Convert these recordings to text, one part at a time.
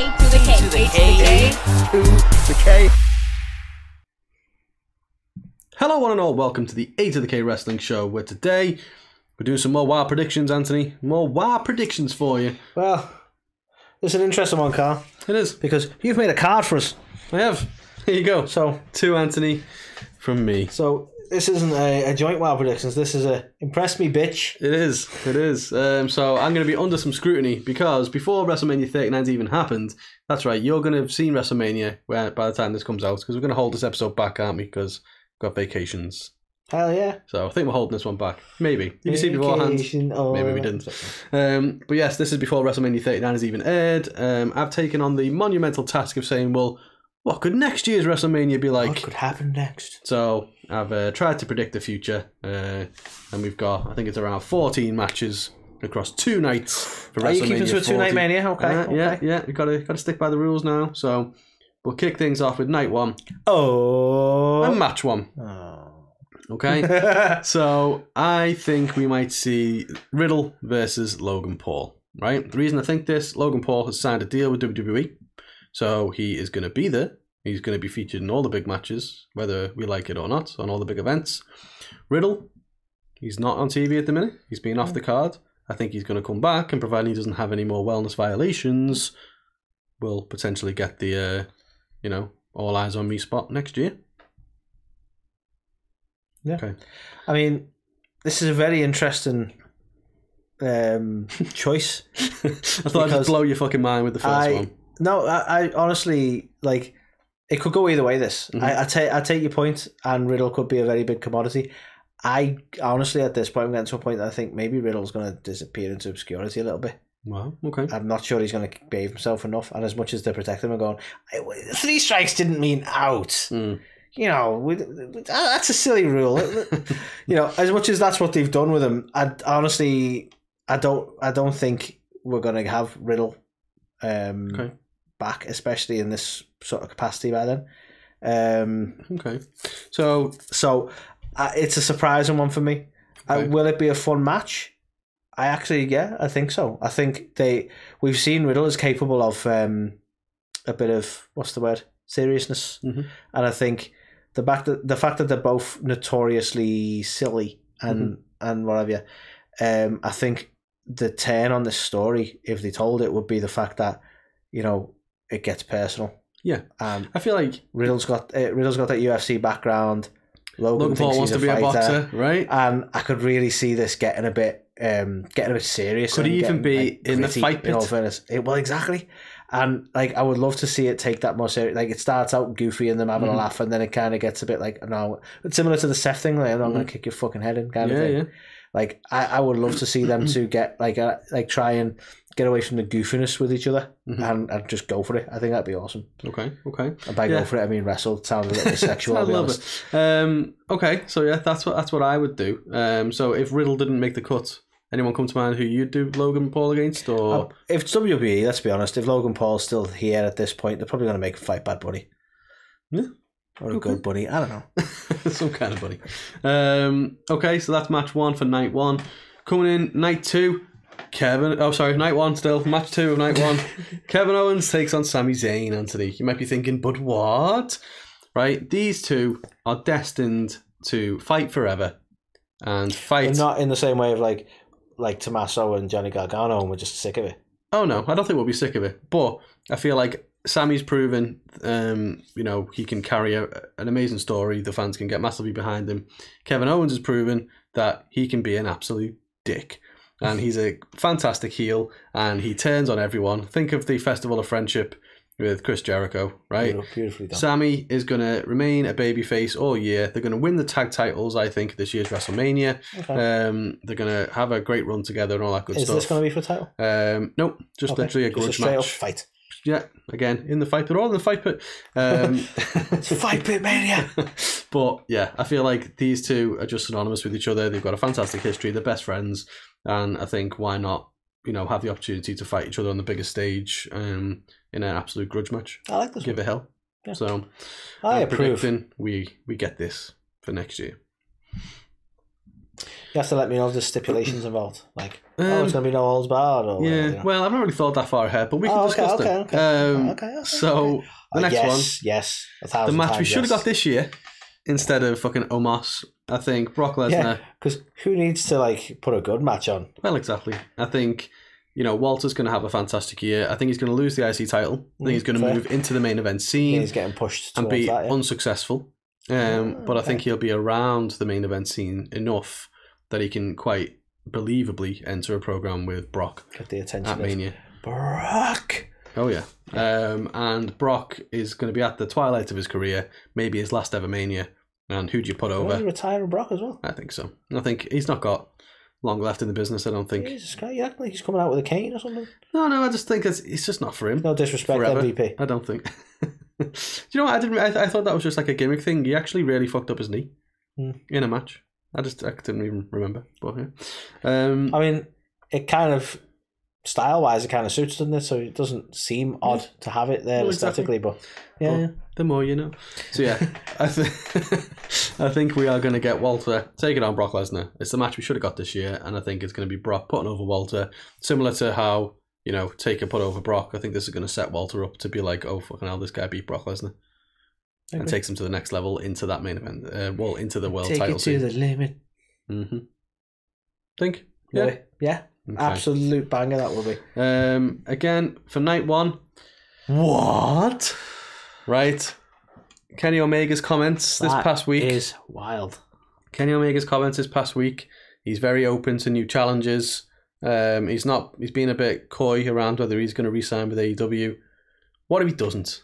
A to the K. to the K. to the K. Hello, one and all. Welcome to the A to the K Wrestling Show, where today we're doing some more wild predictions, Anthony. More wild predictions for you. Well, it's an interesting one, Carl, It is. because you've made a card for us. I have. Here you go. So, To Anthony from me. so this isn't a, a joint wild predictions. This is a impress me, bitch. It is. It is. Um, so I'm going to be under some scrutiny because before WrestleMania 39's even happened, that's right, you're going to have seen WrestleMania where, by the time this comes out because we're going to hold this episode back, aren't we? Because we've got vacations. Hell yeah. So I think we're holding this one back. Maybe. Did you see beforehand? Oh. Maybe we didn't. Um, but yes, this is before WrestleMania 39 has even aired. Um, I've taken on the monumental task of saying, well, what could next year's WrestleMania be like? What could happen next? So I've uh, tried to predict the future, uh, and we've got I think it's around fourteen matches across two nights for Are WrestleMania. you keeping to a two night mania? Okay. Uh, okay. Yeah, yeah, we got to got to stick by the rules now. So we'll kick things off with night one Oh. and match one. Oh. Okay. so I think we might see Riddle versus Logan Paul. Right. The reason I think this, Logan Paul has signed a deal with WWE, so he is going to be there. He's going to be featured in all the big matches, whether we like it or not, on all the big events. Riddle, he's not on TV at the minute. He's been off the card. I think he's going to come back, and providing he doesn't have any more wellness violations, we'll potentially get the, uh, you know, all eyes on me spot next year. Yeah. Okay. I mean, this is a very interesting um, choice. I thought I'd blow your fucking mind with the first I one. No, I, I honestly like it could go either way. This Mhm. I, I take I take your point, and Riddle could be a very big commodity. I honestly at this point I'm getting to a point that I think maybe Riddle's going to disappear into obscurity a little bit. Wow. Okay. I'm not sure he's going to behave himself enough, and as much as they protect him, I'm going three strikes didn't mean out. Mm. You know, we, that's a silly rule. you know, as much as that's what they've done with him, I honestly, I don't, I don't think we're going to have Riddle um, Okay. Back, especially in this sort of capacity by then. Um, Okay. So so uh, it's a surprising one for me. Uh, will it be a fun match? I actually, yeah, I think so. I think they we've seen Riddle is capable of um, a bit of what's the word seriousness, Mhm. and I think the fact that the fact that they're both notoriously silly and and what have you, um, I think the turn on this story, if they told it, would be the fact that you know it gets personal. Yeah. um, I feel like Riddle's got uh, Riddle's got that UFC background. Logan, Logan Paul wants to be a fighter, boxer, right? and I could really see this getting a bit, um, getting a bit serious. Could he even getting, be like, in the gritty, fight In all pit? fairness, It- well, exactly. And like, I would love to see it take that more serious. Like, it starts out goofy and them having Mhm. a laugh, and then it kind of gets a bit like, no, it's similar to the Seth thing. Like, I'm going to kick your fucking head in, kind of Mm-hmm. Thing. yeah. Like, I, I would love to see them to get like, a, like try and get away from the goofiness with each other Mhm. and, and just go for it. I think that'd be awesome. Okay. Okay. And by Yeah. go for it, I mean wrestle. It sounds a little bit sexual. I love honest. it. Um, okay, so yeah, that's what that's what I would do. Um, so if Riddle didn't make the cut, anyone come to mind who you'd do Logan Paul against, or Uh, if it's WWE, let's be honest, if Logan Paul's still here at this point, they're probably going to make him fight Bad Bunny. Yeah. Or a Okay. good bunny. I don't know. some kind of buddy? Um, okay, so that's match one for night one. Coming in night two, Kevin. Oh, sorry, night one still. Match two of night one. Kevin Owens takes on Sami Zayn. Anthony, you might be thinking, but what? Right, these two are destined to fight forever and fight. But not in the same way of like like Tommaso and Johnny Gargano, and we're just sick of it. Oh no, I don't think we'll be sick of it. But I feel like Sami's proven, um, you know, he can carry a, an amazing story. The fans can get massively behind him. Kevin Owens has proven that he can be an absolute dick, and he's a fantastic heel, and he turns on everyone. Think of the Festival of Friendship with Chris Jericho, right? Beautiful- Beautifully done. Sami is going to remain a babyface all year. They're going to win the tag titles, I think, this year's WrestleMania. Okay. Um, they're going to have a great run together and all that good Is stuff. Is this going to be for title? Um, nope, just Okay. literally a Just grudge straight up match. fight. Yeah, again in the fight pit or in the fight pit. Um, It's fight pit mania. but yeah, I feel like these two are just synonymous with each other. They've got a fantastic history. They're best friends, and I think why not, you know, have the opportunity to fight each other on the biggest stage um, in an absolute grudge match. I like this. Give One. it hell. Yeah. So I I'm approve. predicting we we get this for next year. You have to let me know there's stipulations involved. Like oh, it's Um, gonna be no holds barred. Or yeah, whatever, you know? well, I've not really thought that far ahead, but we can Oh, okay, discuss okay, them. okay. Um, Okay, okay, so the Uh, next yes, one, yes, a the match we should have yes. got this year instead of fucking Omos. I think Brock Lesnar. Yeah, because who needs to like put a good match on? Well, exactly. I think you know Walter's going to have a fantastic year. I think he's going to lose the IC title. I think he's going to move into the main event scene. Yeah, he's getting pushed and be that. Yeah. unsuccessful. Um, Ah, but I think okay. he'll be around the main event scene enough that he can quite believably enter a program with Brock Get the attention at Mania. Brock. Oh yeah, um, and Brock is going to be at the twilight of his career, maybe his last ever Mania. And who do you put over? retire Brock as well? I think so. I think he's not got long left in the business. I don't think. Jesus Christ, you act like he's coming out with a cane or something. No, no. I just think it's it's just not for him. No disrespect, Forever. MVP. I don't think. Do you know what? I didn't. I, I thought that was just like a gimmick thing. He actually really fucked up his knee Hmm. in a match. I just I didn't even remember. But yeah. Um, I mean, it kind of style wise, it kind of suits, doesn't it? So it doesn't seem odd to have it there Well, exactly. aesthetically, but yeah, Well, the more you know. So yeah, I think I think we are going to get Walter taking on Brock Lesnar. It's the match we should have got this year, and I think it's going to be Brock putting over Walter, similar to how you know Taker put over Brock. I think this is going to set Walter up to be like, oh fucking hell, this guy beat Brock Lesnar, and takes him to the next level into that main event. Uh, well, into the world take title it to scene. the limit. Mm-hmm. Think. Yeah, Yeah. yeah, Okay. absolute banger that will be. Um, again for night one, What? Right? Kenny Omega's comments this That past week. is wild. Kenny Omega's comments this past week. He's very open to new challenges. Um, he's not. He's been a bit coy around whether he's going to re-sign with AEW. What if he doesn't?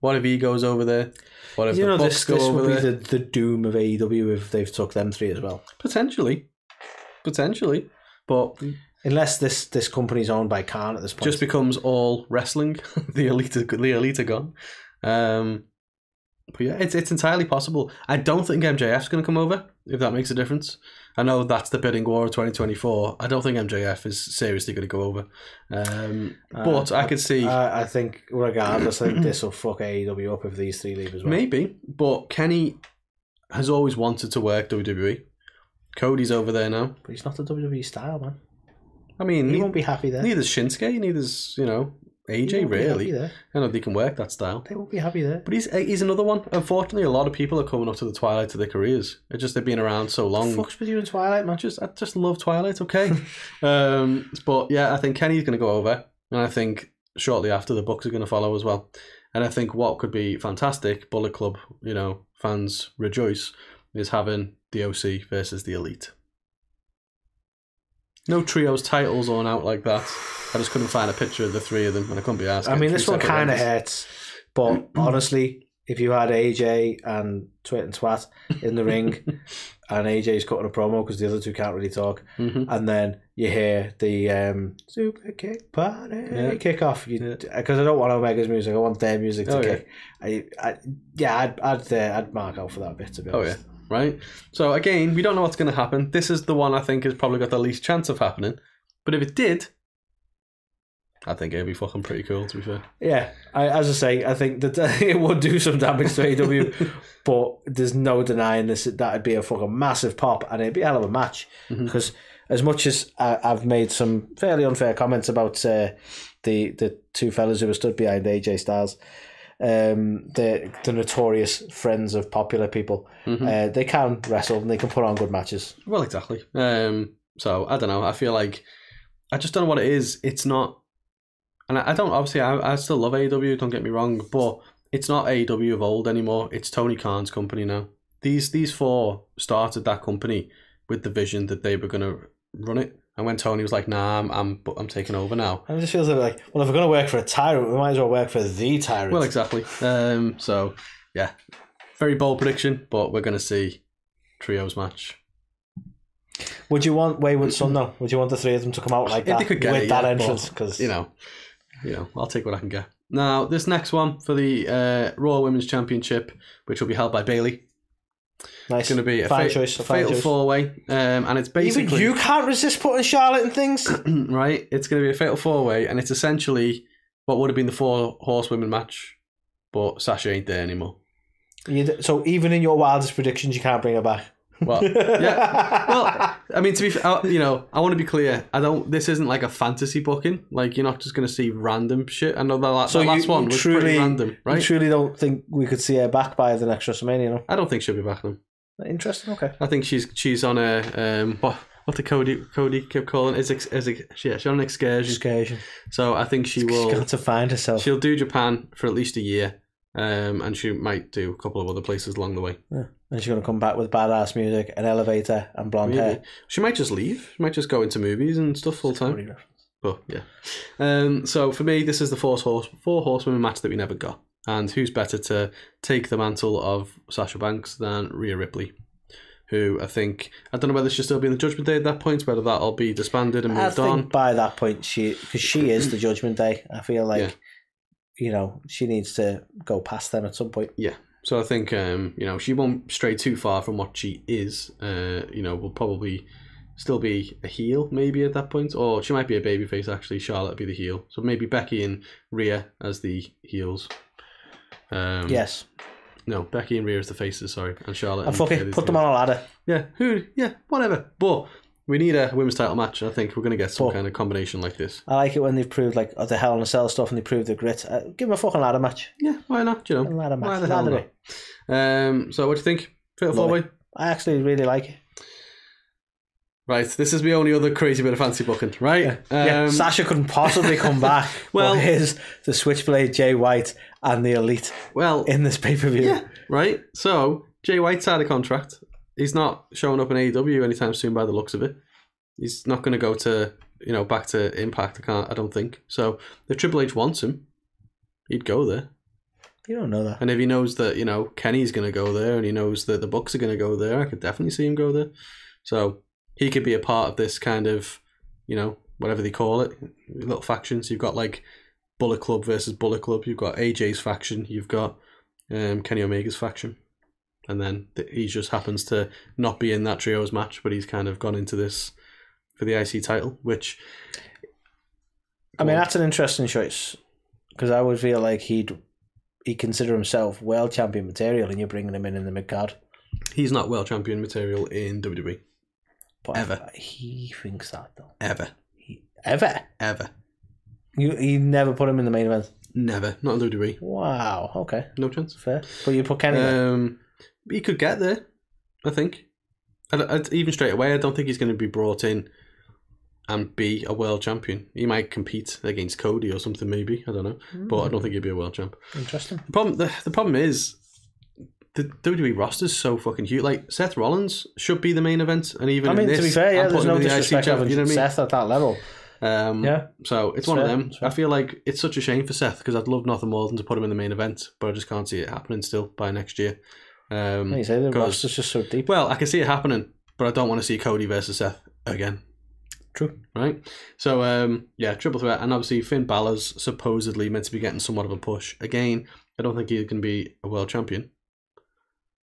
What if he goes over there? What if you the know, Bucks this, go this over would be there? the, the doom of AEW if they've took them three as well. Potentially, potentially, but Unless this this company's owned by Khan at this point. just becomes all wrestling. the elite, are, the elite are gone. Um, but yeah, it's it's entirely possible. I don't think MJF's going to come over. If that makes a difference, I know that's the bidding war of 2024. I don't think MJF is seriously going to go over. Um, Uh, but I could see I, I think, regardless, I think this will fuck AEW up if these three leave as well. maybe. But Kenny has always wanted to work WWE. Cody's over there now. But he's not the WWE style, man. I mean, He won't be happy there. neither's Shinsuke, neither's you know AJ. won't be happy Really. I know they can work that style. They won't be happy there. But he's he's another one. Unfortunately, a lot of people are coming up to the twilight of their careers. It's just they've been around so long. Fucks with you in Twilight, man. just I just love Twilight. Okay, um, but yeah, I think Kenny's going to go over, and I think shortly after the Bucks are going to follow as well. And I think what could be fantastic, Bullet Club, you know, fans rejoice, is having the OC versus the Elite. No trios titles on out like that. I just couldn't find a picture of the three of them, and I couldn't be asked. I mean, this one kind of hurts. But honestly, if you had AJ and Twit and Twat in the ring, and AJ's cutting a promo because the other two can't really talk, Mhm. and then you hear the um, super kick party Yeah. kick off, Yeah. because I don't want Omega's music, I want their music to Oh, yeah. kick. I, I, yeah, I'd, I'd, uh, I'd mark out for that bit to be Oh, honest. Right? So again, we don't know what's going to happen. This is the one I think has probably got the least chance of happening. But if it did, I think it'd be fucking pretty cool. To be fair, Yeah, I, as I say, I think that it would do some damage to AEW, but there's no denying this. That'd be a fucking massive pop, and it'd be a hell of a match. Mhm. Because as much as I, I've made some fairly unfair comments about uh, the the two fellas who were stood behind AJ Styles, um, the the notorious friends of popular people, Mhm. uh, they can wrestle and they can put on good matches. well, exactly. Um, so I don't know. I feel like I just don't know what it is. It's not, and I, I don't. Obviously, I, I still love AEW. Don't get me wrong, but it's not AEW of old anymore. It's Tony Khan's company now. These these four started that company with the vision that they were going to run it. And when Tony was like, "Nah, I'm I'm, I'm taking over now," And it just feels like, well, if we're going to work for a tyrant, we might as well work for the tyrant. Well, exactly. Um, so yeah, very bold prediction, but we're going to see trios match. Would you want Wayward Son though? Would you want the three of them to come out like If that they could get with it, that yeah, entrance? Because You know, you know, I'll take what I can get. Now, this next one for the uh, Raw Women's Championship, which will be held by Bayley, nice. it's going to be a fa- choice. A fatal four way, um, and it's Even basically you can't resist putting Charlotte in things. right. It's going to be a fatal four way, and it's essentially what would have been the four horsewomen match, but Sasha ain't there anymore. You d- so even in your wildest predictions, you can't bring her back. What? Yeah. Well, I mean, to be, fair, you know, I want to be clear. I don't. This isn't like a fantasy booking. Like you're not just going to see random shit. I know the, la- So the last you, one was truly, pretty random, you right? truly don't think we could see her back by the next WrestleMania? No? I don't think she'll be back then. Interesting. Okay. I think she's she's on a um what what the Cody Cody kept calling is ex, is ex, yeah she's on an excursion. Excursion. So I think she will She's got to find herself. She'll do Japan for at least a year, um, and she might do a couple of other places along the way. Yeah. And she's going to come back with badass music, an elevator, and blonde hair. She might just leave. She might just go into movies and stuff full time. But yeah. Um, so for me, this is the four horse four horsewomen match that we never got. And who's better to take the mantle of Sasha Banks than Rhea Ripley? Who I think I don't know whether she'll still be in the Judgment Day at that point, whether that'll be disbanded and I moved think on. by that point, she because she is the Judgment Day. I feel like Yeah. you know she needs to go past them at some point. So I think um, you know she won't stray too far from what she is. Uh, you know, will probably still be a heel maybe at that point, or she might be a babyface. Actually, Charlotte be the heel. So maybe Becky and Rhea as the heels. Um, yes, No, Becky and Rhea as the faces. Sorry, and Charlotte. and and fuck it, put them on a ladder. Yeah, who? Yeah, whatever. But we need a women's title match. I think we're going to get some But- kind of combination like this. I like it when they've proved like oh, the Hell in a Cell stuff and they proved the grit. Uh, give them a fucking ladder match. Yeah, why not? You A know, ladder why match. the hell Ladder not? Um, so what do you think? Fatal four way. I actually really like it. Right, this is the only other crazy bit of fancy booking, right? yeah, Um, Sasha couldn't possibly come back. Well- here's the Switchblade, Jay White, and the Elite well, in this pay per view. yeah, right. So Jay White's signed a contract. He's not showing up in AEW anytime soon, by the looks of it. He's not going to go to you know back to Impact. I can't. I don't think so. If Triple H wants him, he'd go there. You don't know that. And if he knows that you know Kenny's going to go there, and he knows that the Bucks are going to go there, I could definitely see him go there. So he could be a part of this kind of, you know, whatever they call it, little factions. You've got like Bullet Club versus Bullet Club. You've got AJ's faction. You've got um, Kenny Omega's faction, and then th- he just happens to not be in that trios match, but he's kind of gone into this for the IC title, which I mean, that's an interesting choice because I would feel like he'd he consider himself world champion material, and you're bringing him in in the mid card. he's not world champion material in WWE But Ever. he thinks that though. ever, He, ever ever, you he never put him in the main event. never, not in WWE. Wow. Okay. No chance. Fair. But you put Kenny. there. Um, He could get there, I think. I, I, even straight away, I don't think he's going to be brought in and be a world champion. He might compete against Cody or something, maybe. I don't know, but I don't think he'd be a world champ. Interesting. The problem, the, the problem is, the WWE roster's so fucking huge. Like Seth Rollins should be the main event, and even I mean, in to be fair, yeah, there's no the disrespect champ, You know what I mean? Seth at that level. Um, Yeah. So it's It's one fair, of them. I feel like it's such a shame for Seth because I'd love nothing more than to put him in the main event, but I just can't see it happening still by next year. Um, Like you say, the roster's just so deep. well, I can see it happening, but I don't want to see Cody versus Seth again. True. Right? So, um, yeah, triple threat. And obviously, Finn Balor's supposedly meant to be getting somewhat of a push. Again, I don't think he can be a world champion.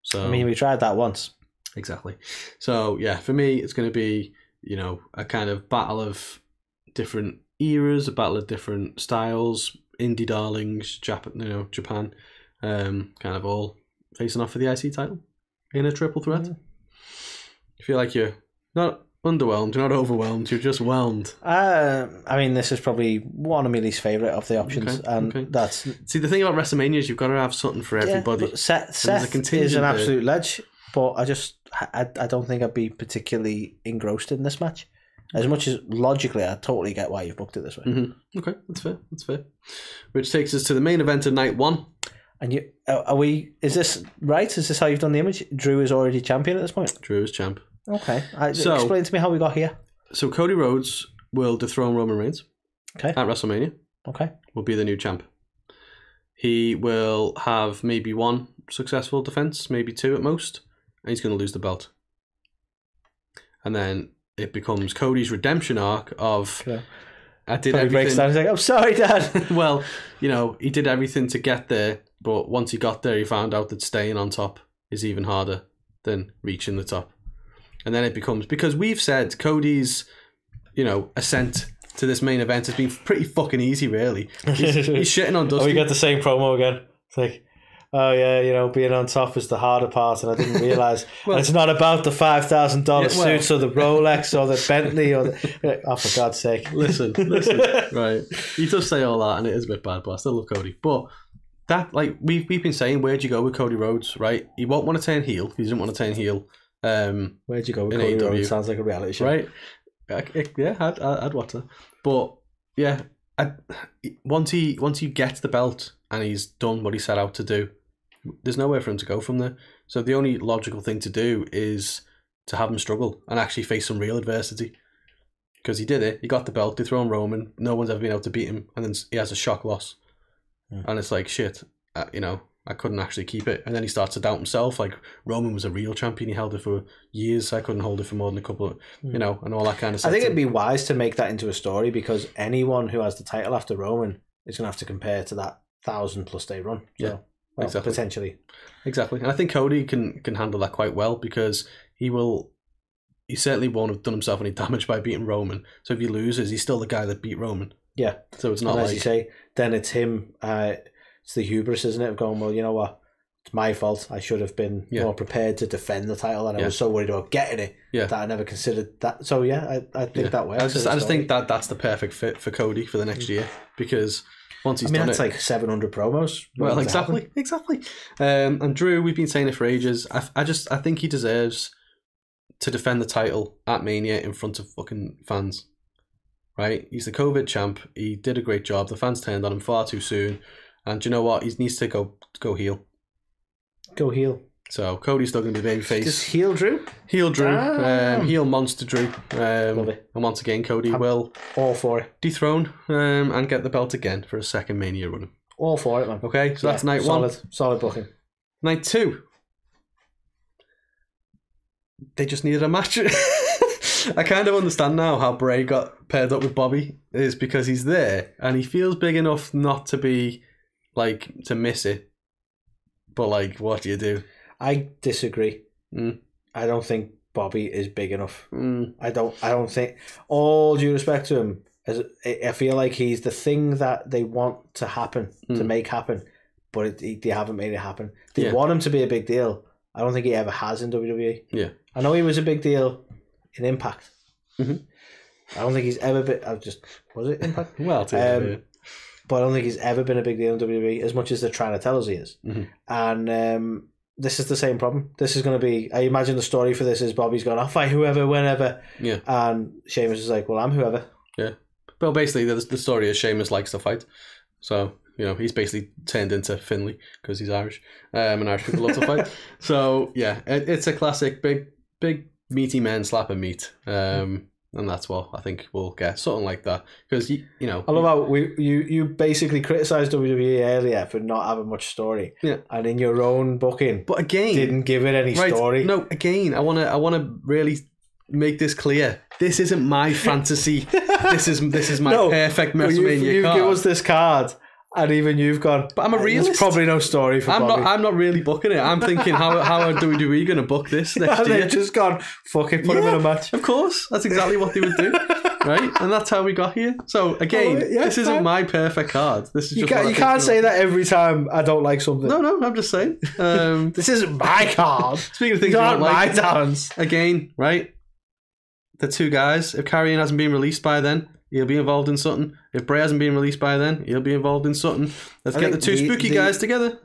So, I mean, we tried that once. exactly. So, yeah, for me, it's going to be, you know, a kind of battle of different eras, a battle of different styles, indie darlings, Japan, you know, Japan, um, kind of all facing off for the IC title in a triple threat. Mhm. You feel like you're not underwhelmed, you're not overwhelmed, you're just whelmed. Uh, I mean, this is probably one of my least favorite of the options, Okay, and okay. that's See, the thing about WrestleMania is you've got to have something for everybody. but Seth, So there's a Seth is an there. absolute ledge, but I just I, I don't think I'd be particularly engrossed in this match. As much as logically, I totally get why you've booked it this way. Mhm. Okay, that's fair. That's fair. Which takes us to the main event of night one. And you are we? Is this right? Is this how you've done the image? Drew is already champion at this point. Drew is champ. Okay, I, So- explain to me how we got here. So Cody Rhodes will dethrone Roman Reigns Okay, at WrestleMania. okay, Will be the new champ. He will have maybe one successful defense, maybe two at most, and he's going to lose the belt. And then it becomes Cody's redemption arc of Okay. I did Cody breaks everything. down. He's like, "I'm sorry, Dad." well, you know, he did everything to get there, but once he got there, he found out that staying on top is even harder than reaching the top. And then it becomes because we've said Cody's, you know, ascent to this main event has been pretty fucking easy, really. He's, he's shitting on Oh, Dusty. we got the same promo again. It's like, oh yeah, you know, being on top is the harder part, and I didn't realize. Well- it's not about the five thousand dollar Yeah, well- suits or the Rolex or the Bentley or the. Oh, for God's sake! Listen, listen, right? He does say all that, and it is a bit bad, but I still love Cody. But that, like, we've we've been saying, where'd you go with Cody Rhodes? Right? He won't want to turn heel. He doesn't want to turn heel. Um, Where'd you go with Cody AEW. Rhodes? Sounds like a reality show. right? Yeah, I'd, I'd watch that. But yeah, I, once he once you get the belt and he's done what he set out to do, there's nowhere for him to go from there. So the only logical thing to do is to have him struggle and actually face some real adversity. Because he did it, he got the belt, they throw him Roman, no one's ever been able to beat him, and then he has a shock loss. Yeah. And it's like, shit, uh, you know, I couldn't actually keep it. And then he starts to doubt himself, like, Roman was a real champion, he held it for years, I couldn't hold it for more than a couple of, you know, and all that kind of stuff. I think it'd be wise to make that into a story because anyone who has the title after Roman is going to have to compare to that thousand plus day run. So, Yeah, well, exactly. Potentially. Exactly, and I think Cody can can handle that quite well because he will. He certainly won't have done himself any damage by beating Roman. So if he loses, he's still the guy that beat Roman. Yeah. So it's not and as like you say, then it's him. Uh, it's the hubris, isn't it? Of going, well, you know what? It's my fault. I should have been Yeah. more prepared to defend the title, and I was so worried about getting it Yeah. that I never considered that. So yeah, I, I think Yeah. that works. I just I just think that that's the perfect fit for Cody for the next year because once he's I mean, done that's it. like seven hundred promos. well, exactly, exactly. Um, and Drew, we've been saying it for ages. I, I just I think he deserves to defend the title at Mania in front of fucking fans. Right? He's the COVID champ. He did a great job. The fans turned on him far too soon. And do you know what? He needs to go go heel. Go heel. So Cody's still going to be babyface. Just heel Drew. heel Drew, Damn. um, heel monster Drew. Um, Love it. and once again, Cody I'm- will All for it. dethrone um, and get the belt again for a second Mania run. All for it, man. Okay, so that's Yeah, night solid, one. Solid booking. Night two. They just needed a match. I kind of understand now how Bray got paired up with Bobby is because he's there and he feels big enough not to be like to miss it. But like, what do you do? I disagree. Mm. I don't think Bobby is big enough. Mm, I don't. I don't think. All due respect to him, as I feel like he's the thing that they want to happen to Mm. make happen, but it, he- they haven't made it happen. They Yeah. want him to be a big deal. I don't think he ever has in WWE. Yeah. I know he was a big deal in Impact. Mhm. I don't think he's ever been. I just was it Impact, well, Um, but I don't think he's ever been a big deal in WWE as much as they're trying to tell us he is. Mhm. And um, this is the same problem. This is going to be. I imagine the story for this is Bobby's going, "I'll fight whoever, whenever." yeah. And Sheamus is like, "Well, I'm whoever." Yeah. But basically, the, the story is Sheamus likes to fight. So, you know, he's basically turned into Finlay because he's Irish. Um, and Irish people love to fight. So, yeah, it, it's a classic big, big, meaty men slapping meat. Um, and that's what I think we'll get. Something like that. Because, you, you know, I love how we you you basically criticized WWE earlier for not having much story. Yeah. And in your own booking, but again, didn't give it any right, story. no, again, I want to I wanna really make this clear. This isn't my fantasy. this is this is my No, perfect Well, you, you card. give us this card, and even you've gone. But I'm a "Uh, realist." There's probably no story for I'm Bobby. not. I'm not really booking it. I'm thinking, how how are WWE going to book this next and year? they've just gone. Fuck it, put him in a match. Of course, that's exactly what they would do, right? And that's how we got here. So again, Oh, yeah, this isn't my perfect card. This is You can't, you can't say that every time I don't like something. No, no, I'm just saying. Um, This isn't my card. speaking of things don't my like, talents. again, right? The two guys. If Karrion hasn't been released by then, he'll be involved in something. If Bray hasn't been released by then, he'll be involved in something. Let's I get the two the- spooky the- guys together.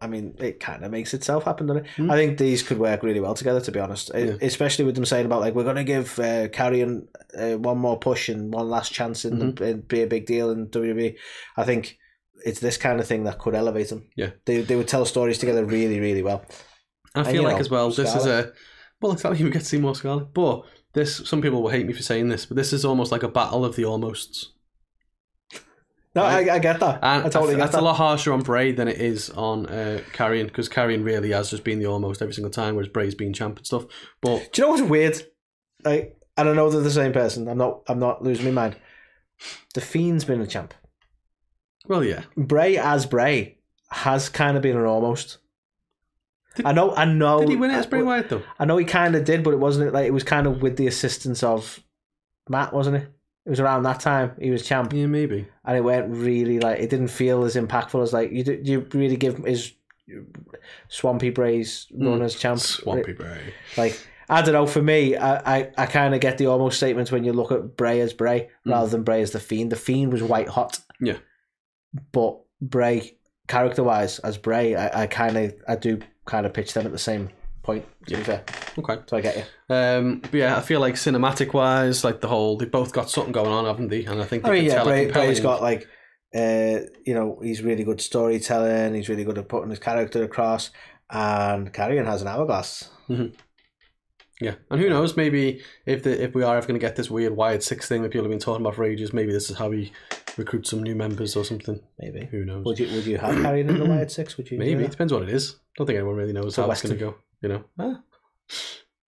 I mean, it kind of makes itself happen, doesn't it? Hmm. I think these could work really well together, to be honest. Yeah. Especially with them saying about like we're going to give uh, Karrion uh, one more push and one last chance and, Mm-hmm. be a big deal in WWE. I think it's this kind of thing that could elevate them. Yeah. they they would tell stories together really, really well. I And, feel like know, as well, this is a well, exactly. We get to see more Scarlett, but this some people will hate me for saying this, but this is almost like a battle of the almosts. No, Right. I, I get that. And I totally get that's that. a lot harsher on Bray than it is on uh, Karrion because Karrion really has just been the almost every single time, whereas Bray's been champ and stuff. But Do you know what's weird? Like, and I know they're the same person. I'm not. I'm not losing my mind. The Fiend's been a champ. well, yeah, Bray as Bray has kind of been an almost. Did- I know. I know. did he win it as Bray Wyatt though? I know he kind of did, but it wasn't like it was kind of with the assistance of Matt, wasn't it? It was around that time he was champ, Yeah, maybe. and it went really like it didn't feel as impactful as like you. did- You really give his Swampy Bray's mm. run as champ. Swampy Bray. Like I don't know. For me, I I, I kind of get the almost statements when you look at Bray as Bray mm. rather than Bray as the Fiend. The Fiend was white hot. Yeah. But Bray, character wise, as Bray, I, I kind of I do kind of pitch them at the same point. To be fair, Okay. so I get you. Um, but yeah, I feel like cinematic wise, like the whole, they've both got something going on, haven't they? And I think they I mean, yeah, Bray. Bray's got like, uh, you know, he's really good storytelling. He's really good at putting his character across. And Karrion has an hourglass. Yeah, and who knows? Maybe if the if we are ever going to get this weird Wyatt Six thing that people have been talking about for ages, maybe this is how we recruit some new members or something. Maybe. Who knows? Would you would you have Karrion in the Wyatt Six? Would you? Maybe It depends what it is. Don't think anyone really knows how it's going to go. You know. Ah.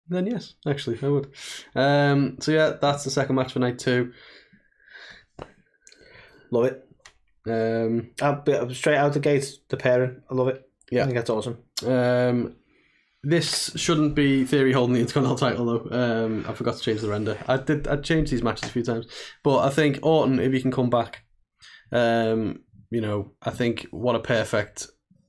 Then yes, actually, I would. Um, so yeah, that's the second match for night two. Love it. Um, I'll be, straight out the gate, the pairing. I love it. Yeah. I think that's awesome. um, this shouldn't be Theory holding the Intercontinental title though. Um, I forgot to change the render. I did. I changed these matches a few times, but I think Orton, if he can come back, um, you know, I think what a perfect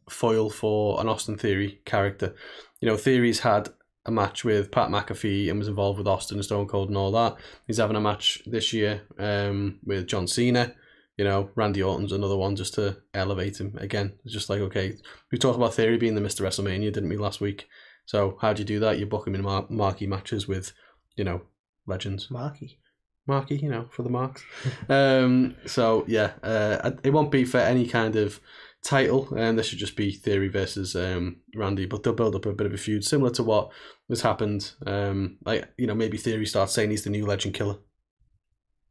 foil for an Austin Theory character. You know, Theory's had a match with Pat McAfee and was involved with Austin and Stone Cold and all that. He's having a match this year um, with John Cena. You know, Randy Orton's another one just to elevate him again. It's just like, okay, we talked about Theory being the Mr. WrestleMania, didn't we, last week? So how do you do that? You book him in mar- marquee matches with, you know, legends. Marquee. Marky, you know, for the marks. um, so yeah, uh, it won't be for any kind of title, and this should just be Theory versus um, Randy. But they'll build up a bit of a feud, similar to what has happened. Um, like you know, maybe Theory starts saying he's the new Legend Killer.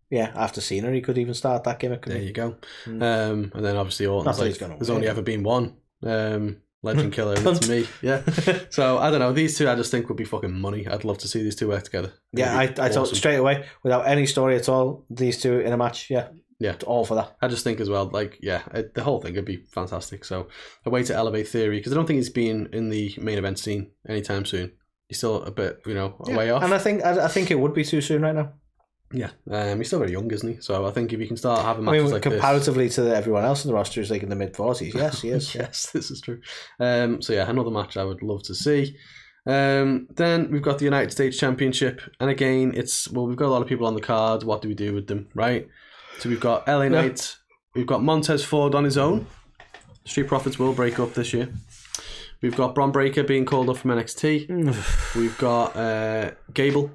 Yeah, after Cena, he could even start that gimmick. There he? you go. Mm. Um, and then obviously Orton's that like, gonna there's win. only ever been one um, Legend Killer, and it's me. Yeah. So I don't know. These two, I just think would be fucking money. I'd love to see these two work together. yeah, I, I It'd thought straight away, without any story at all, these two in a match. Yeah. Yeah. All for that. I just think as well, like, yeah, it, the whole thing would be fantastic. So, a way to elevate Theory, because I don't think he's been in the main event scene anytime soon. He's still a bit, you know, a way off. And I think I, I think it would be too soon right now. Yeah, um, he's still very young, isn't he? So, I think if you can start having I matches mean, like this. comparatively to everyone else in the roster, is like in the mid forties. Yes, he is. yes, this is true. Um, so, yeah, another match I would love to see. Um, then we've got the United States Championship, and again, it's well, we've got a lot of people on the card. What do we do with them, right? So we've got LA Knight, we've got Montez Ford on his own. Street Profits will break up this year. We've got Bron Breakker being called up from NXT. We've got uh, Gable.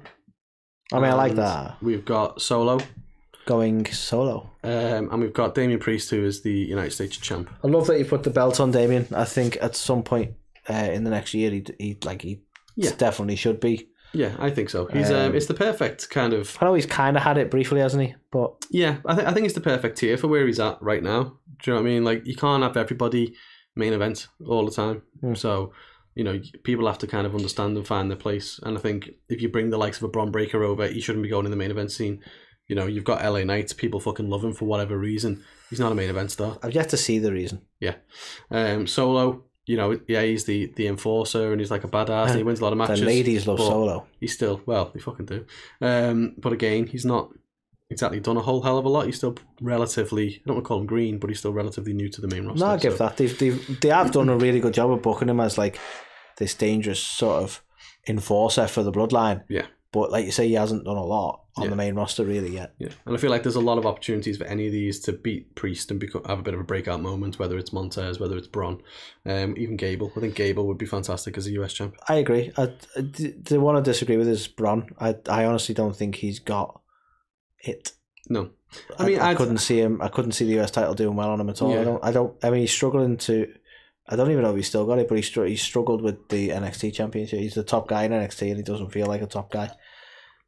I mean, I like that We've got Solo, going solo. um, and we've got Damian Priest, who is the United States champ. I love that you put the belt on Damian. I think at some point uh, in the next year, he he like he Yeah. definitely should be. Yeah, I think so. He's um, Um, it's the perfect kind of I know he's kind of had it briefly, hasn't he? But Yeah, I think I think it's the perfect tier for where he's at right now. Do you know what I mean? Like you can't have everybody main event all the time. Mm. So, you know, people have to kind of understand and find their place. And I think if you bring the likes of a Bron Breakker over, he shouldn't be going in the main event scene. You know, you've got LA Knights, people fucking love him for whatever reason. He's not a main event star. I've yet to see the reason. Yeah. Um, Solo, you know, yeah, he's the the enforcer and he's like a badass and he wins a lot of matches. the ladies love solo. he's still well, they fucking do. Um, but again, he's not exactly done a whole hell of a lot. He's still relatively I don't want to call him green, but he's still relatively new to the main roster. No, I give so- that. They've, they've they have done a really good job of booking him as like this dangerous sort of enforcer for the bloodline. Yeah. But like you say, he hasn't done a lot on Yeah. the main roster really yet. Yeah, and I feel like there's a lot of opportunities for any of these to beat Priest and become, have a bit of a breakout moment, whether it's Montez, whether it's Bron, um, even Gable. I think Gable would be fantastic as a US champ. I agree. I, the one I disagree with is Bron. I I honestly don't think he's got it. No, I I mean, I, I'd- couldn't see him. I couldn't see the US title doing well on him at all. Yeah. I don't. I don't. I mean, he's struggling to. I don't even know if he's still got it, but he's he's struggled with the NXT championship. He's the top guy in NXT, and he doesn't feel like a top guy.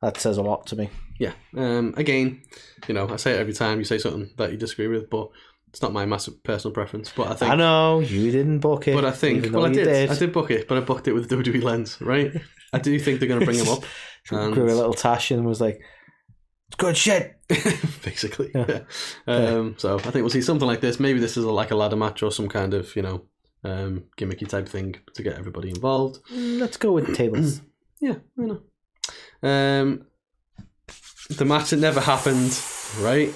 That says a lot to me. yeah. Um, again, you know, I say it every time you say something that you disagree with, but it's not my massive personal preference. But I think I know you didn't book it, But I think, well, I you did. I did book it, but I booked it with the WWE lens, right? I do think they're going to bring him up, and- Grew a little tash and was like, "It's good shit." basically. Yeah. Yeah. Um, so I think we'll see something like this. Maybe this is a, like a ladder match or some kind of you know um, gimmicky type thing to get everybody involved. Mm, Let's go with tables. Yeah, I know. Um, the match that never happened, right?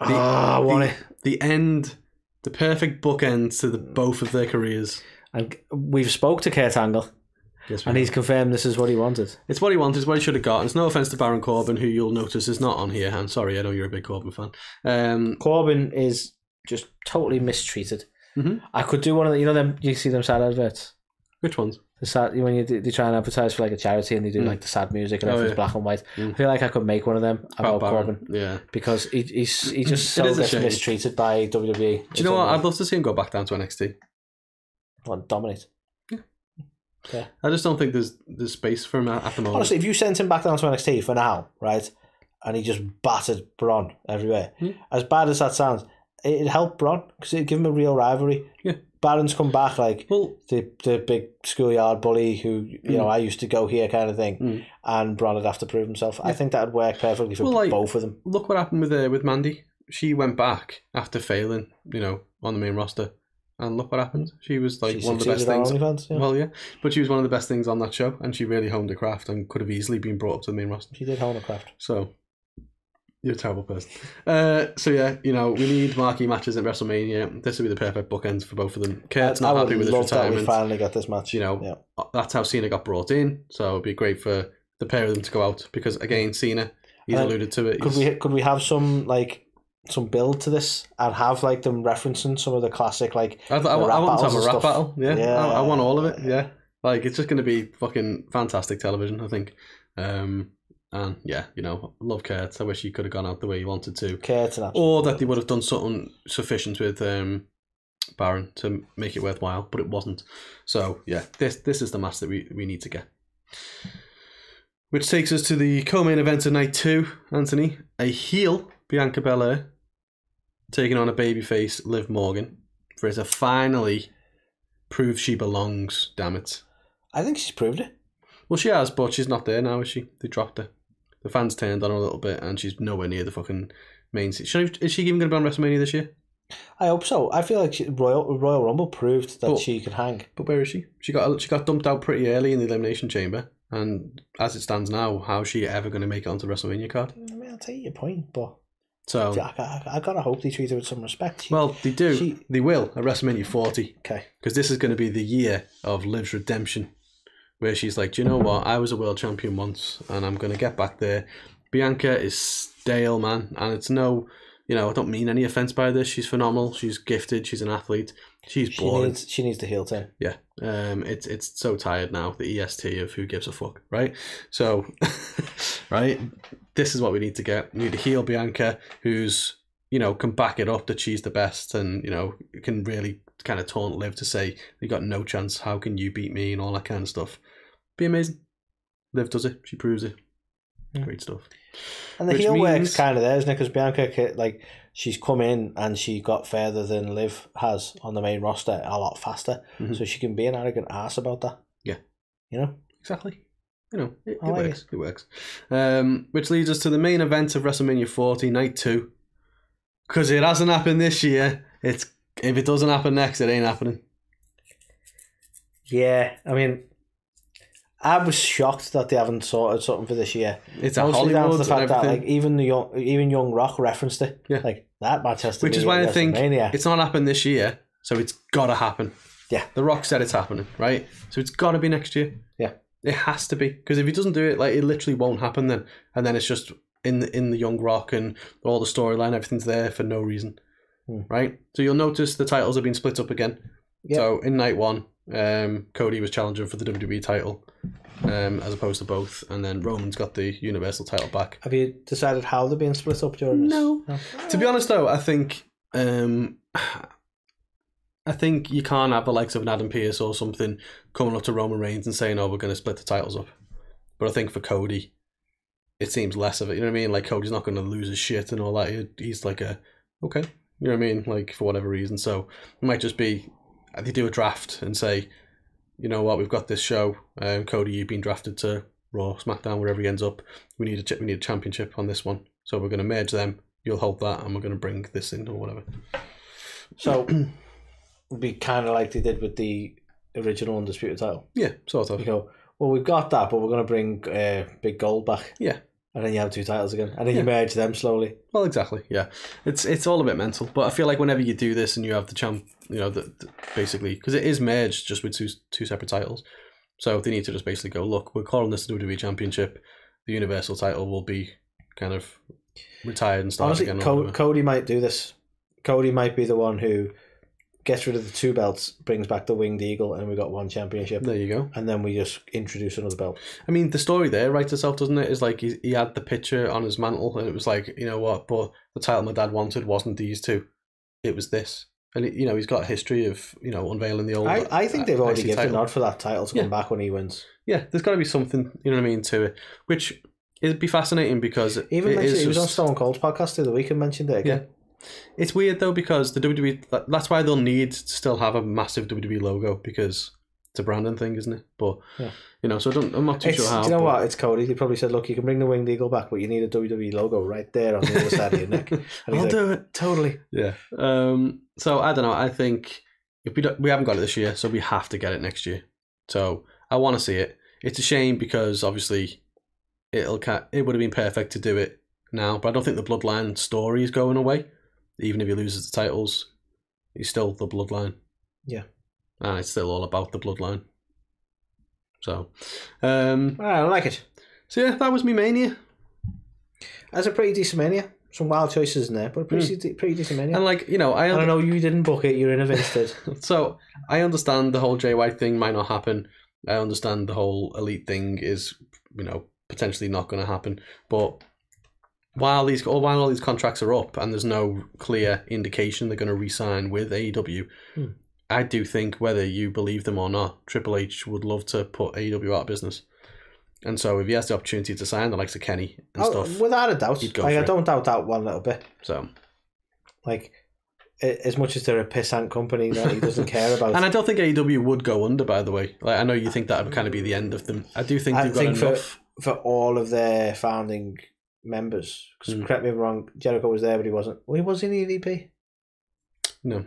Ah, I want the, it. The end, the perfect bookend to the both of their careers. And we've spoke to Kurt Angle, Yes, and he's confirmed this is what he wanted. It's what he wanted, it's what he should have got. And it's no offense to Baron Corbin, who you'll notice is not on here. I'm sorry, I know you're a big Corbin fan. Um, Corbin is just totally mistreated. Mhm. I could do one of the, you know, them. You see them sad adverts. which ones? The sad when you do, they try and advertise for like a charity and they do like the sad music and Oh, everything's yeah. black and white. Mm. I feel like I could make one of them about Baron. Corbin Yeah. because he, he's he just so gets mistreated by WWE. Do you know what? I'd love to see him go back down to NXT. want dominate. I just don't think there's there's space for him at, at the moment. Honestly, if you sent him back down to NXT for now, right, and he just battered Bron everywhere, Hmm. as bad as that sounds, it'd help Bron because it'd give him a real rivalry. Yeah. Baron's come back like well, the the big schoolyard bully who you know I used to go here kind of thing, Mm. and Bron would have to prove himself. I think that'd work perfectly for Well, like- both of them. look what happened with uh, with Mandy. She went back after failing, you know, on the main roster, and look what happened. She was like She one of the best things. OnlyFans, yeah. Well, yeah, but she was one of the best things on that show, and she really honed her craft and could have easily been brought up to the main roster. she did hone a craft. So, you're a terrible person. Uh, so yeah, you know, we need marquee matches at WrestleMania. This would be the perfect bookends for both of them. Kurt's not happy with his love that we retirement. finally got this match. You know, yeah. that's how Cena got brought in. So it'd be great for the pair of them to go out because again, Cena, he's Uh, alluded to it. Could we could we have some like some build to this and have like them referencing some of the classic like I, I, I want to have a rap stuff. battle. Yeah, Yeah. I, I want all of it. Yeah, like it's just going to be fucking fantastic television. I think. Um, and yeah, you know, love Kurt. I wish he could have gone out the way he wanted to, Kurt or that they would have done something sufficient with um, Baron to make it worthwhile, but it wasn't. So yeah, this this is the match that we, we need to get. Which takes us to the co-main event of night two, Anthony. A heel Bianca Belair taking on a babyface Liv Morgan for her to finally prove she belongs. Damn it! I think she's proved it. Well, she has, but she's not there now, is she? They dropped her. The fans turned on her a little bit, and she's nowhere near the fucking main. se- Is she even going to be on WrestleMania this year? I hope so. I feel like she, Royal Royal Rumble proved that But- she could hang. But where is she? She got she got dumped out pretty early in the elimination chamber, and as it stands now, how's she ever going to make it onto WrestleMania card? I mean, I'll take your point, but So, I, I, I gotta hope they treat her with some respect. She, well, they do. she- they will at WrestleMania 40 okay. because this is going to be the year of Liv's redemption, where she's like, Do you know what? I was a world champion once, and I'm going to get back there. Bianca is stale, man, and it's no. You know, I don't mean any offense by this. She's phenomenal. She's gifted. She's an athlete. She's She boring. needs she needs the heel turn. Yeah, um, it's it's so tired now. The EST of who gives a fuck, right? So, right, this is what we need to get. We need to heal Bianca who's you know can back it up that she's the best, and you know can really kind of taunt Liv to say you got no chance. How can you beat me and all that kind of stuff? Be amazing. Liv does it. She proves it. Yeah. Great stuff. And the Which heel means- works kind of there, isn't it? Because Bianca, like, she's come in and she got further than Liv has on the main roster a lot faster, Mhm. so she can be an arrogant ass about that. Yeah. You know. Exactly. You know, it, it like works. It, works. Um, which leads us to the main event of WrestleMania 40, night two. Because it hasn't happened this year. It's if it doesn't happen next, it ain't happening. Yeah, I mean, I was shocked that they haven't sorted something for this year. It's a Mostly down to the fact that like even the young even young Rock referenced it. Yeah. Like that match has to which is why I think it's not happened this year, so it's gotta happen. Yeah. The Rock said it's happening, right? So it's gotta be next year. Yeah. It has to be because if he doesn't do it, like it literally won't happen then, and then it's just in the in the Young Rock and all the storyline, everything's there for no reason, Hmm. right? So you'll notice the titles have been split up again. Yeah. So in night one, um, Cody was challenging for the WWE title, um, as opposed to both, and then Roman's got the Universal title back. Have you decided how they're being split up during this? No. To be honest, though, I think um, I think you can't have the likes of an Adam Pearce or something coming up to Roman Reigns and saying, "Oh, we're going to split the titles up." But I think for Cody, it seems less of it. You know what I mean? Like Cody's not going to lose his shit and all that. He's like a okay. You know what I mean? Like for whatever reason. So it might just be they do a draft and say, you know what, we've got this show. Um, Cody, you've been drafted to Raw, SmackDown, wherever he ends up. We need a cha- we need a championship on this one. So we're going to merge them. You'll hold that, and we're going to bring this in or whatever. So be kind of like they did with the original undisputed title. Yeah, sort of. You go, well, we've got that, but we're going to bring uh, Big Gold back. Yeah. And then you have two titles again, and then Yeah. you merge them slowly. Well, exactly. Yeah, it's it's all a bit mental, but I feel like whenever you do this and you have the champ, you know, the, the basically, because it is merged just with two two separate titles. So they need to just basically go, look, we're calling this the WWE Championship. The Universal title will be kind of retired and start Honestly, again. Co- Cody might do this. Cody might be the one who gets rid of the two belts, brings back the winged eagle, and we got one championship, there you go. and then we just introduce another belt. I mean, the story there writes itself, doesn't it? Is like he, he had the picture on his mantle, and it was like, you know what? But the title my dad wanted wasn't these two; it was this. And it, you know, he's got a history of you know unveiling the old. I, I think they've already given title. nod for that title to Yeah. come back when he wins. Yeah, there's got to be something, you know what I mean, to it, which it'd be fascinating because Even it mentioned, he was on Stone Cold's podcast the other week and mentioned it again. It's weird though because the WWE. That's why they'll need to still have a massive WWE logo because it's a branding thing, isn't it? But Yeah. you know, so I don't. I'm not too It's, sure how. do you know but- what? It's Cody. He probably said, "Look, you can bring the winged eagle back, but you need a WWE logo right there on the other side of your neck." And I'll like, do it. Totally. Yeah. Um. So I don't know. I think if we don't, we haven't got it this year, so we have to get it next year. So I want to see it. It's a shame because obviously it'll ca- it would have been perfect to do it now, but I don't think the bloodline story is going away. Even if he loses the titles, he's still the bloodline. Yeah. and it's still all about the bloodline. So, um, I like it. so yeah, that was me mania. That's a pretty decent mania. Some wild choices in there, but a pretty, de- pretty decent mania. And like you know, I I don't know. You didn't book it. Your innovator did. So I understand the whole Jay White thing might not happen. I understand the whole elite thing is, you know, potentially not going to happen. But while these, or while all these contracts are up and there's no clear indication they're going to re-sign with AEW, Hmm. I do think whether you believe them or not, Triple H would love to put AEW out of business. And so if he has the opportunity to sign the likes of Kenny and Oh, stuff, without a doubt. Like, for I it. don't doubt that one little bit. so Like, as much as they're a pissant company that he doesn't care about. and I don't think AEW would go under. By the way, like I know you think that would kind of be the end of them. I do think I they've got think for, enough. for all of their founding members, because Mm. correct me if I'm wrong, Jericho was there, but he wasn't. Well, he was in EVP. No,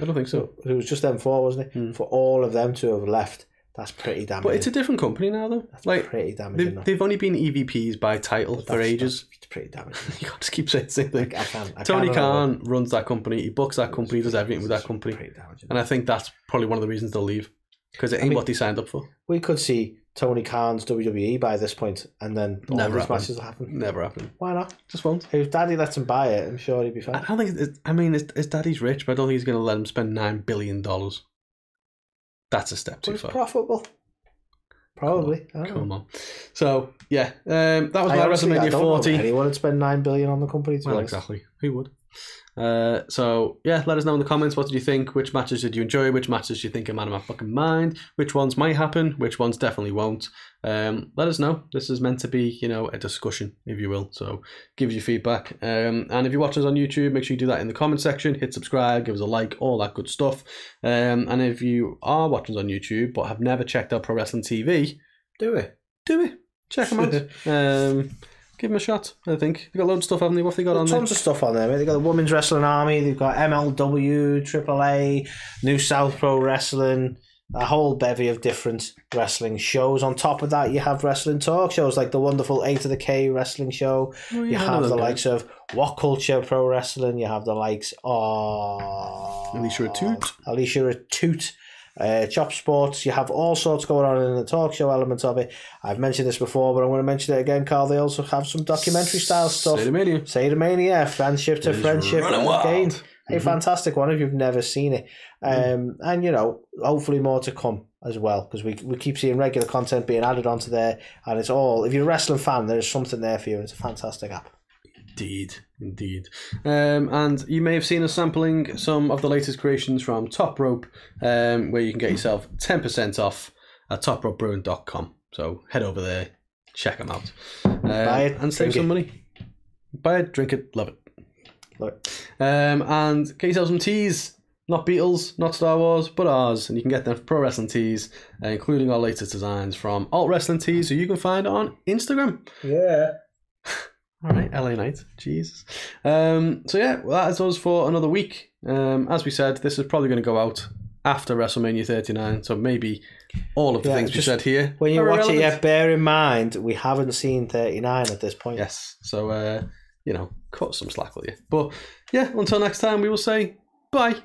I don't think so. It was just them four, wasn't it? Mm. For all of them to have left, that's pretty damaging. But it's a different company now, though. that's Like pretty damaging. they've, they've only been EVPs by title for ages. It's pretty damaging. You can't just keep saying the same thing. Like, I can't. I Tony Khan runs that company. He books that company. Does everything with that company. And I think that's probably one of the reasons they'll leave because it ain't mean- what they signed up for. We could see Tony Khan's WWE by this point, and then all Never these happen. matches will happen. Never happen. Why not? Just won't. If Daddy lets him buy it, I'm sure he'd be fine. I don't think. It's, I mean, his, his daddy's rich, but I don't think he's going to let him spend nine billion dollars. That's a step But too it's far. profitable. Probably. I don't know. Come on. So yeah, um, that was I my honestly- I WrestleMania don't know 40. Anyone would spend nine billion on the company. To Well, honest. exactly. Who would? Uh, so yeah, let us know in the comments. What did you think? Which matches did you enjoy? Which matches do you think are man of my fucking mind? Which ones might happen? Which ones definitely won't? Um, let us know. This is meant to be, you know, a discussion, if you will. So give us your feedback. Um, and if you're watching us on YouTube, make sure you do that in the comment section. Hit subscribe, give us a like, all that good stuff. Um, and if you are watching us on YouTube but have never checked out Pro Wrestling TV, Do it. do it. Check them out. give them a shot. I think they've got loads of stuff, haven't they? What have they got on There's there? tons of stuff on there. Mate. They've got the Women's Wrestling Army. They've got MLW, AAA, New South Pro Wrestling, a whole bevy of different wrestling shows. On top of that, you have wrestling talk shows like the wonderful A to the K wrestling show. Oh, You yeah, know have the guys. likes of What Culture Pro Wrestling. You have the likes of Alicia Atout. Alicia Atout. Uh, Chop Sports, you have all sorts going on in the talk show element of it. I've mentioned this before, but I'm going to mention it again, Carl. They also have some documentary style stuff. Say the mania. Sadomania, friendship to friendship again. A Mhm. fantastic one if you've never seen it. Um, And, you know, hopefully more to come as well because we, we keep seeing regular content being added onto there. And it's all, if you're a wrestling fan, there's something there for you. It's a fantastic app. Indeed, indeed. Um, and you may have seen us sampling some of the latest creations from Top Rope, um, where you can get yourself 10% off at topropebrewing.com. So head over there, check them out. Um, Buy it, and save some it. money. Buy it, drink it, love it. Look, Um, and get yourself some tees. Not Beatles, not Star Wars, but ours. And you can get them for Pro Wrestling Tees, uh, including our latest designs from Alt Wrestling Tees, who you can find on Instagram. yeah. All right, LA Knight. Jesus. Um, so yeah, well, that is us for another week. Um, as we said, this is probably going to go out after WrestleMania 39, so maybe all of the Yeah, things we said here. When you are watch it, yeah, bear in mind we haven't seen 39 at this point. Yes. So uh, you know, cut some slack with you. But yeah, until next time, we will say bye.